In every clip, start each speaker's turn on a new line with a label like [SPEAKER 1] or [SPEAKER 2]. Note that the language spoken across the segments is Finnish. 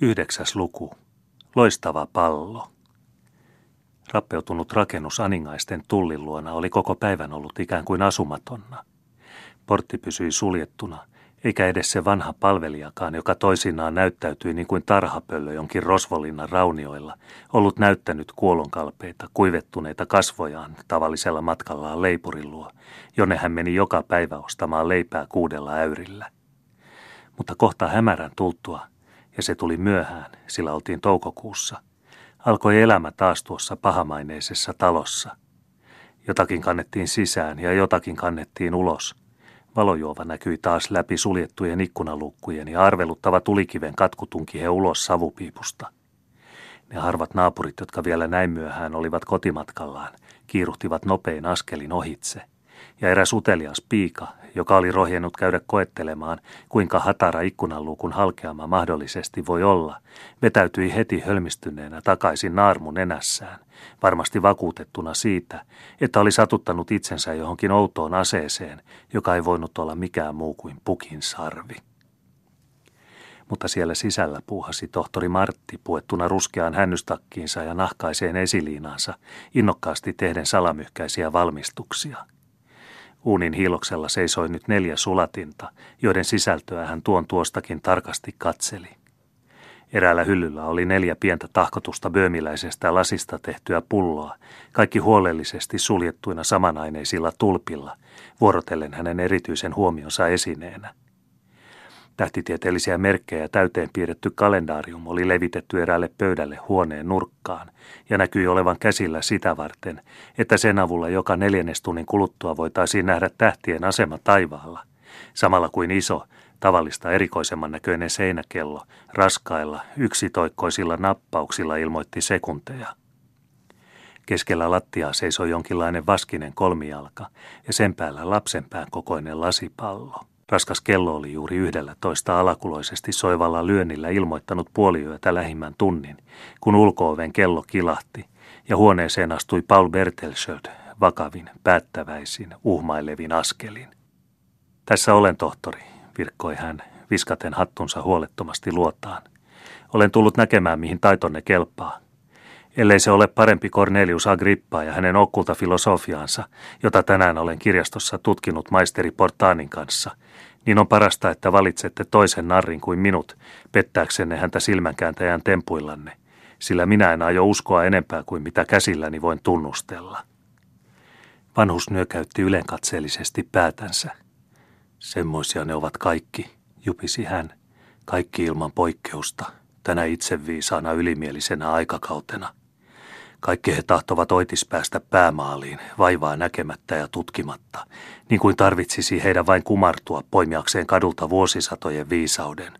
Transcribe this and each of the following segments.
[SPEAKER 1] Yhdeksäs luku. Loistava pallo. Rappeutunut rakennus aningaisten tullin luona oli koko päivän ollut ikään kuin asumatonna. Portti pysyi suljettuna, eikä edes se vanha palvelijakaan, joka toisinaan näyttäytyi niin kuin tarhapöllö jonkin rosvolinnan raunioilla, ollut näyttänyt kuolonkalpeita, kuivettuneita kasvojaan tavallisella matkallaan leipurin luo, jonne hän meni joka päivä ostamaan leipää kuudella äyrillä. Mutta kohta hämärän tultua – ja se tuli myöhään, sillä oltiin toukokuussa. Alkoi elämä taas tuossa pahamaineisessa talossa. Jotakin kannettiin sisään ja jotakin kannettiin ulos. Valojuova näkyi taas läpi suljettujen ikkunalukkujen ja arveluttava tulikiven katkutunki he ulos savupiipusta. Ne harvat naapurit, jotka vielä näin myöhään olivat kotimatkallaan, kiiruhtivat nopein askelin ohitse – ja eräs utelias piika, joka oli rohjennut käydä koettelemaan, kuinka hatara ikkunanluukun halkeama mahdollisesti voi olla, vetäytyi heti hölmistyneenä takaisin naarmun nenässään, varmasti vakuutettuna siitä, että oli satuttanut itsensä johonkin outoon aseeseen, joka ei voinut olla mikään muu kuin pukin sarvi. Mutta siellä sisällä puuhasi tohtori Martti puettuna ruskeaan hännystakkiinsa ja nahkaiseen esiliinansa, innokkaasti tehden salamyhkäisiä valmistuksia – Uunin hiiloksella seisoi nyt neljä sulatinta, joiden sisältöä hän tuon tuostakin tarkasti katseli. Eräällä hyllyllä oli neljä pientä tahkotusta böömiläisestä lasista tehtyä pulloa, kaikki huolellisesti suljettuina samanaineisilla tulpilla, vuorotellen hänen erityisen huomionsa esineenä – Tähtitieteellisiä merkkejä täyteen piirretty kalendaarium oli levitetty eräälle pöydälle huoneen nurkkaan ja näkyi olevan käsillä sitä varten, että sen avulla joka neljännestunnin kuluttua voitaisiin nähdä tähtien asema taivaalla, samalla kuin iso, tavallista erikoisemman näköinen seinäkello raskailla, yksitoikkoisilla nappauksilla ilmoitti sekunteja. Keskellä lattiaa seisoi jonkinlainen vaskinen kolmijalka ja sen päällä lapsenpään kokoinen lasipallo. Raskas kello oli juuri yhdellä toista alakuloisesti soivalla lyönnillä ilmoittanut puoliyötä lähimmän tunnin, kun ulkooven kello kilahti ja huoneeseen astui Paul Bertelsöld vakavin, päättäväisin, uhmailevin askelin. Tässä olen tohtori, virkkoi hän, viskaten hattunsa huolettomasti luotaan. Olen tullut näkemään, mihin taitonne kelpaa. Ellei se ole parempi Cornelius Agrippaa ja hänen okkulta filosofiaansa, jota tänään olen kirjastossa tutkinut maisteri Portaanin kanssa, niin on parasta, että valitsette toisen narrin kuin minut, pettääksenne häntä silmänkääntäjän tempuillanne, sillä minä en aio uskoa enempää kuin mitä käsilläni voin tunnustella. Vanhus nyökäytti ylenkatseellisesti päätänsä. Semmoisia ne ovat kaikki, jupisi hän, kaikki ilman poikkeusta, tänä itseviisaana ylimielisenä aikakautena – kaikki he tahtovat oitis päästä päämaaliin, vaivaa näkemättä ja tutkimatta, niin kuin tarvitsisi heidän vain kumartua poimiakseen kadulta vuosisatojen viisauden.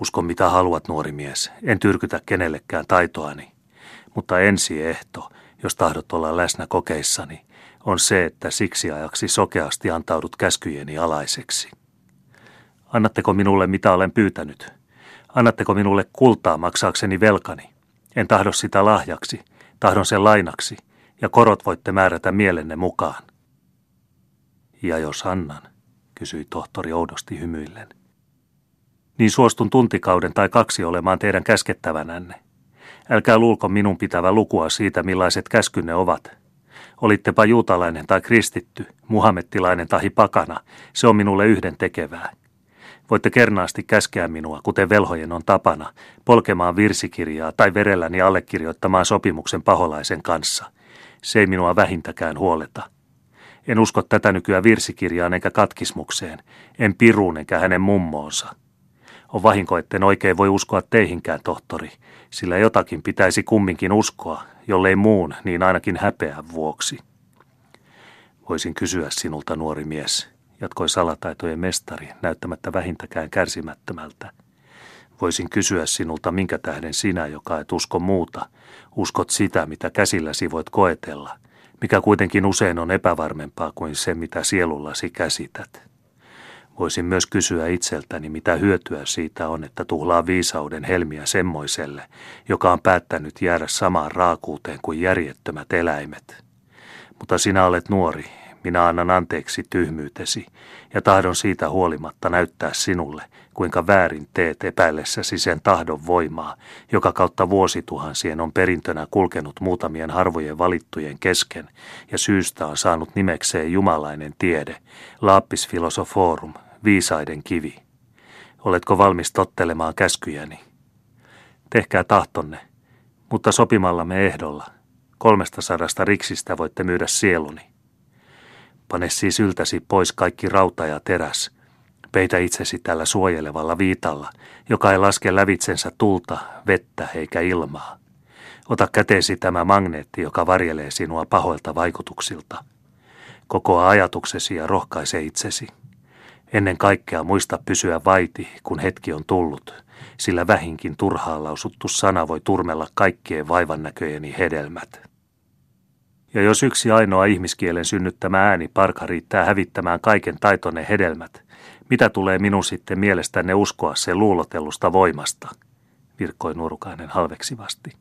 [SPEAKER 1] Usko mitä haluat, nuori mies, en tyrkytä kenellekään taitoani, mutta ensi ehto, jos tahdot olla läsnä kokeissani, on se, että siksi ajaksi sokeasti antaudut käskyjeni alaiseksi. Annatteko minulle mitä olen pyytänyt? Annatteko minulle kultaa maksaakseni velkani? En tahdo sitä lahjaksi, Tahdon sen lainaksi, ja korot voitte määrätä mielenne mukaan. Ja jos annan, kysyi tohtori oudosti hymyillen. Niin suostun tuntikauden tai kaksi olemaan teidän käskettävänänne. Älkää luulko minun pitävä lukua siitä, millaiset käskynne ovat. Olittepa juutalainen tai kristitty, muhammettilainen tai pakana, se on minulle yhden tekevää. Voitte kernaasti käskeä minua, kuten velhojen on tapana, polkemaan virsikirjaa tai verelläni allekirjoittamaan sopimuksen paholaisen kanssa. Se ei minua vähintäkään huoleta. En usko tätä nykyään virsikirjaan enkä katkismukseen, en piruun enkä hänen mummoonsa. On vahinko, etten oikein voi uskoa teihinkään, tohtori, sillä jotakin pitäisi kumminkin uskoa, jollei muun, niin ainakin häpeän vuoksi. Voisin kysyä sinulta, nuori mies, jatkoi salataitojen mestari, näyttämättä vähintäkään kärsimättömältä. Voisin kysyä sinulta, minkä tähden sinä, joka et usko muuta, uskot sitä, mitä käsilläsi voit koetella, mikä kuitenkin usein on epävarmempaa kuin se, mitä sielullasi käsität. Voisin myös kysyä itseltäni, mitä hyötyä siitä on, että tuhlaa viisauden helmiä semmoiselle, joka on päättänyt jäädä samaan raakuuteen kuin järjettömät eläimet. Mutta sinä olet nuori, minä annan anteeksi tyhmyytesi ja tahdon siitä huolimatta näyttää sinulle, kuinka väärin teet epäillessäsi sen tahdon voimaa, joka kautta vuosituhansien on perintönä kulkenut muutamien harvojen valittujen kesken ja syystä on saanut nimekseen jumalainen tiede, Lappis Philosophorum, viisaiden kivi. Oletko valmis tottelemaan käskyjäni? Tehkää tahtonne, mutta sopimallamme ehdolla. Kolmesta sadasta riksistä voitte myydä sieluni. Pane siis yltäsi pois kaikki rauta ja teräs. Peitä itsesi tällä suojelevalla viitalla, joka ei laske lävitsensä tulta, vettä eikä ilmaa. Ota käteesi tämä magneetti, joka varjelee sinua pahoilta vaikutuksilta. Kokoa ajatuksesi ja rohkaise itsesi. Ennen kaikkea muista pysyä vaiti, kun hetki on tullut, sillä vähinkin turhaan lausuttu sana voi turmella kaikkien vaivannäköjeni hedelmät. Ja jos yksi ainoa ihmiskielen synnyttämä ääni parka riittää hävittämään kaiken taitonne hedelmät, mitä tulee minun sitten mielestänne uskoa se luulotellusta voimasta? Virkkoi nuorukainen halveksivasti.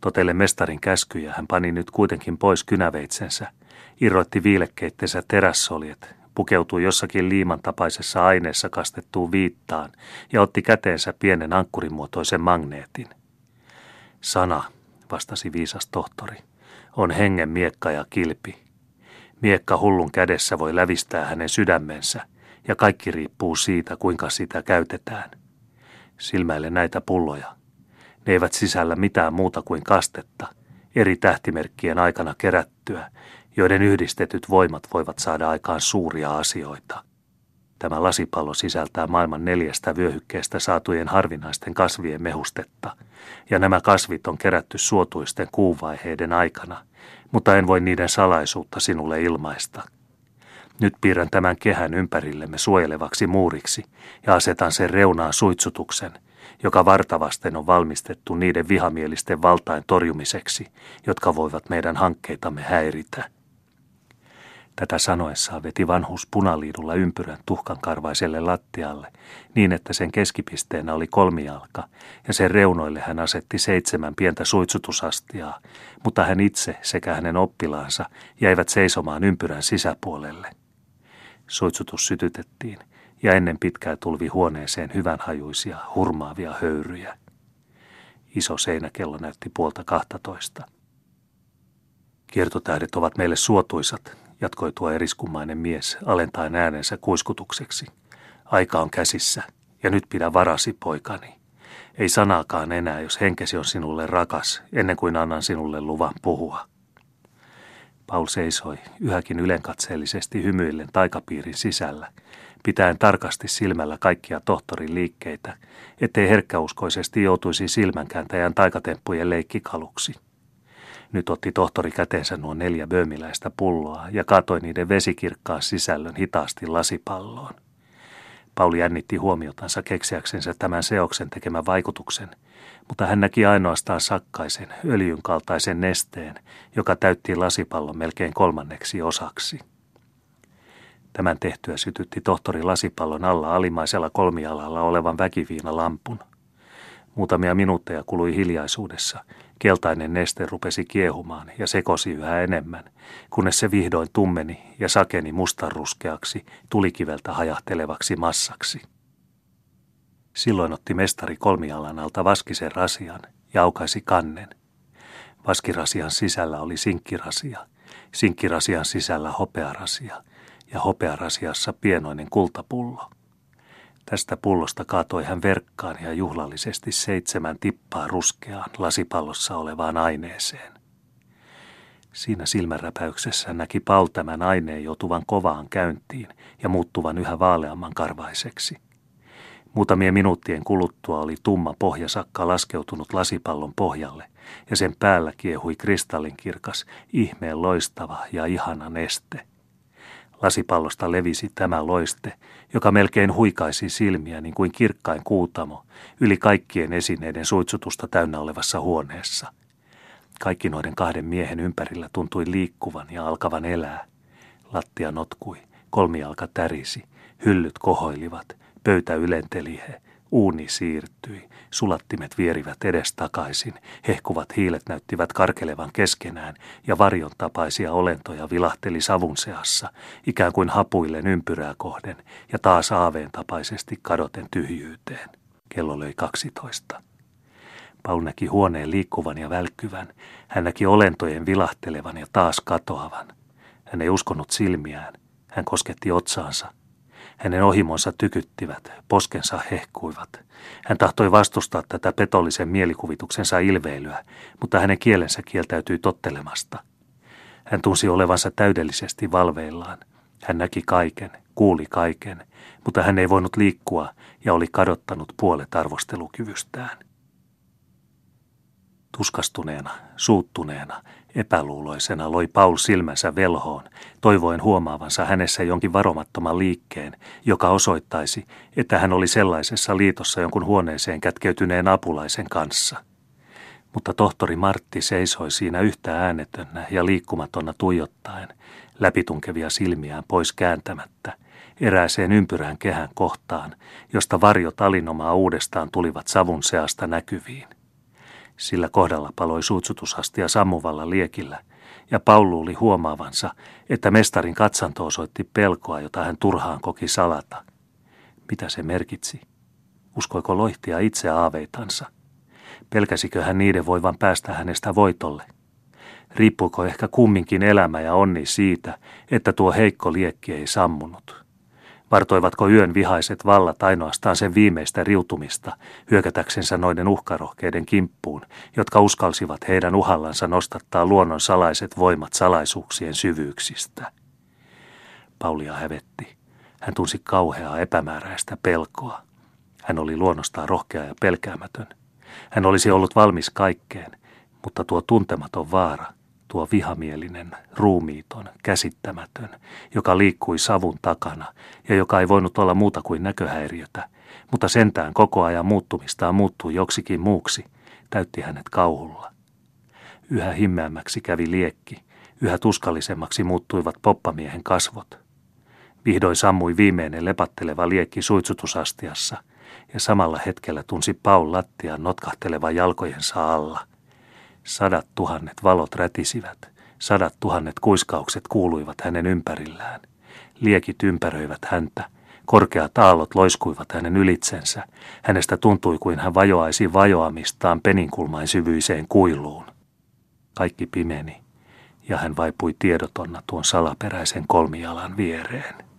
[SPEAKER 1] Totelle mestarin käskyjä hän pani nyt kuitenkin pois kynäveitsensä, irroitti viilekkeittensä terässoljet, pukeutui jossakin liiman tapaisessa aineessa kastettuun viittaan ja otti käteensä pienen ankkurimuotoisen magneetin. Sana, vastasi viisas tohtori on hengen miekka ja kilpi. Miekka hullun kädessä voi lävistää hänen sydämensä, ja kaikki riippuu siitä, kuinka sitä käytetään. Silmäille näitä pulloja. Ne eivät sisällä mitään muuta kuin kastetta, eri tähtimerkkien aikana kerättyä, joiden yhdistetyt voimat voivat saada aikaan suuria asioita. Tämä lasipallo sisältää maailman neljästä vyöhykkeestä saatujen harvinaisten kasvien mehustetta, ja nämä kasvit on kerätty suotuisten kuuvaiheiden aikana, mutta en voi niiden salaisuutta sinulle ilmaista. Nyt piirrän tämän kehän ympärillemme suojelevaksi muuriksi ja asetan sen reunaan suitsutuksen, joka vartavasten on valmistettu niiden vihamielisten valtain torjumiseksi, jotka voivat meidän hankkeitamme häiritä. Tätä sanoessaan veti vanhus punaliidulla ympyrän tuhkankarvaiselle lattialle, niin että sen keskipisteenä oli kolmijalka, ja sen reunoille hän asetti seitsemän pientä suitsutusastiaa, mutta hän itse sekä hänen oppilaansa jäivät seisomaan ympyrän sisäpuolelle. Suitsutus sytytettiin, ja ennen pitkää tulvi huoneeseen hyvänhajuisia, hurmaavia höyryjä. Iso seinäkello näytti puolta kahtatoista. Kiertotähdet ovat meille suotuisat, jatkoi tuo eriskummainen mies alentaen äänensä kuiskutukseksi. Aika on käsissä, ja nyt pidä varasi, poikani. Ei sanaakaan enää, jos henkesi on sinulle rakas, ennen kuin annan sinulle luvan puhua. Paul seisoi yhäkin ylenkatseellisesti hymyillen taikapiirin sisällä, pitäen tarkasti silmällä kaikkia tohtorin liikkeitä, ettei herkkäuskoisesti joutuisi silmänkääntäjän taikatemppujen leikkikaluksi. Nyt otti tohtori käteensä nuo neljä böömiläistä pulloa ja katoi niiden vesikirkkaan sisällön hitaasti lasipalloon. Pauli jännitti huomiotansa keksiäksensä tämän seoksen tekemän vaikutuksen, mutta hän näki ainoastaan sakkaisen, öljyn kaltaisen nesteen, joka täytti lasipallon melkein kolmanneksi osaksi. Tämän tehtyä sytytti tohtori lasipallon alla alimaisella kolmialalla olevan väkiviinalampun. Muutamia minuutteja kului hiljaisuudessa, Keltainen neste rupesi kiehumaan ja sekosi yhä enemmän, kunnes se vihdoin tummeni ja sakeni mustaruskeaksi, tulikiveltä hajahtelevaksi massaksi. Silloin otti mestari kolmialan alta vaskisen rasian ja aukaisi kannen. Vaskirasian sisällä oli sinkkirasia, sinkkirasian sisällä hopearasia ja hopearasiassa pienoinen kultapullo. Tästä pullosta kaatoi hän verkkaan ja juhlallisesti seitsemän tippaa ruskeaan lasipallossa olevaan aineeseen. Siinä silmänräpäyksessä näki Paul tämän aineen joutuvan kovaan käyntiin ja muuttuvan yhä vaaleamman karvaiseksi. Muutamien minuuttien kuluttua oli tumma pohjasakka laskeutunut lasipallon pohjalle ja sen päällä kiehui kristallinkirkas, ihmeen loistava ja ihana neste. Lasipallosta levisi tämä loiste, joka melkein huikaisi silmiä niin kuin kirkkain kuutamo yli kaikkien esineiden suitsutusta täynnä olevassa huoneessa. Kaikki noiden kahden miehen ympärillä tuntui liikkuvan ja alkavan elää. Lattia notkui, kolmialka tärisi, hyllyt kohoilivat, pöytä ylenteli he, Uuni siirtyi, sulattimet vierivät edestakaisin, hehkuvat hiilet näyttivät karkelevan keskenään ja varjon tapaisia olentoja vilahteli savun seassa, ikään kuin hapuillen ympyrää kohden ja taas aaveen tapaisesti kadoten tyhjyyteen. Kello löi kaksitoista. Paul näki huoneen liikkuvan ja välkkyvän. Hän näki olentojen vilahtelevan ja taas katoavan. Hän ei uskonut silmiään. Hän kosketti otsaansa – hänen ohimonsa tykyttivät, poskensa hehkuivat. Hän tahtoi vastustaa tätä petollisen mielikuvituksensa ilveilyä, mutta hänen kielensä kieltäytyi tottelemasta. Hän tunsi olevansa täydellisesti valveillaan. Hän näki kaiken, kuuli kaiken, mutta hän ei voinut liikkua ja oli kadottanut puolet arvostelukyvystään. Tuskastuneena, suuttuneena, Epäluuloisena loi Paul silmänsä velhoon, toivoen huomaavansa hänessä jonkin varomattoman liikkeen, joka osoittaisi, että hän oli sellaisessa liitossa jonkun huoneeseen kätkeytyneen apulaisen kanssa. Mutta tohtori Martti seisoi siinä yhtä äänetönnä ja liikkumatonna tuijottaen, läpitunkevia silmiään pois kääntämättä, erääseen ympyrään kehän kohtaan, josta varjot alinomaa uudestaan tulivat savun seasta näkyviin. Sillä kohdalla paloi suutsutusastia sammuvalla liekillä, ja Paul luuli huomaavansa, että mestarin katsanto osoitti pelkoa, jota hän turhaan koki salata. Mitä se merkitsi? Uskoiko loihtia itse aaveitansa? Pelkäsikö hän niiden voivan päästä hänestä voitolle? Riippuiko ehkä kumminkin elämä ja onni siitä, että tuo heikko liekki ei sammunut? Vartoivatko yön vihaiset vallat ainoastaan sen viimeistä riutumista, hyökätäksensä noiden uhkarohkeiden kimppuun, jotka uskalsivat heidän uhallansa nostattaa luonnon salaiset voimat salaisuuksien syvyyksistä? Paulia hävetti. Hän tunsi kauheaa epämääräistä pelkoa. Hän oli luonnostaan rohkea ja pelkäämätön. Hän olisi ollut valmis kaikkeen, mutta tuo tuntematon vaara – tuo vihamielinen, ruumiiton, käsittämätön, joka liikkui savun takana ja joka ei voinut olla muuta kuin näköhäiriötä, mutta sentään koko ajan muuttumistaan muuttui joksikin muuksi, täytti hänet kauhulla. Yhä himmeämmäksi kävi liekki, yhä tuskallisemmaksi muuttuivat poppamiehen kasvot. Vihdoin sammui viimeinen lepatteleva liekki suitsutusastiassa, ja samalla hetkellä tunsi Paul lattian notkahtelevan jalkojensa alla. Sadat tuhannet valot rätisivät, sadat tuhannet kuiskaukset kuuluivat hänen ympärillään. Liekit ympäröivät häntä, korkeat aallot loiskuivat hänen ylitsensä. Hänestä tuntui kuin hän vajoaisi vajoamistaan peninkulmain syvyiseen kuiluun. Kaikki pimeni, ja hän vaipui tiedotonna tuon salaperäisen kolmijalan viereen.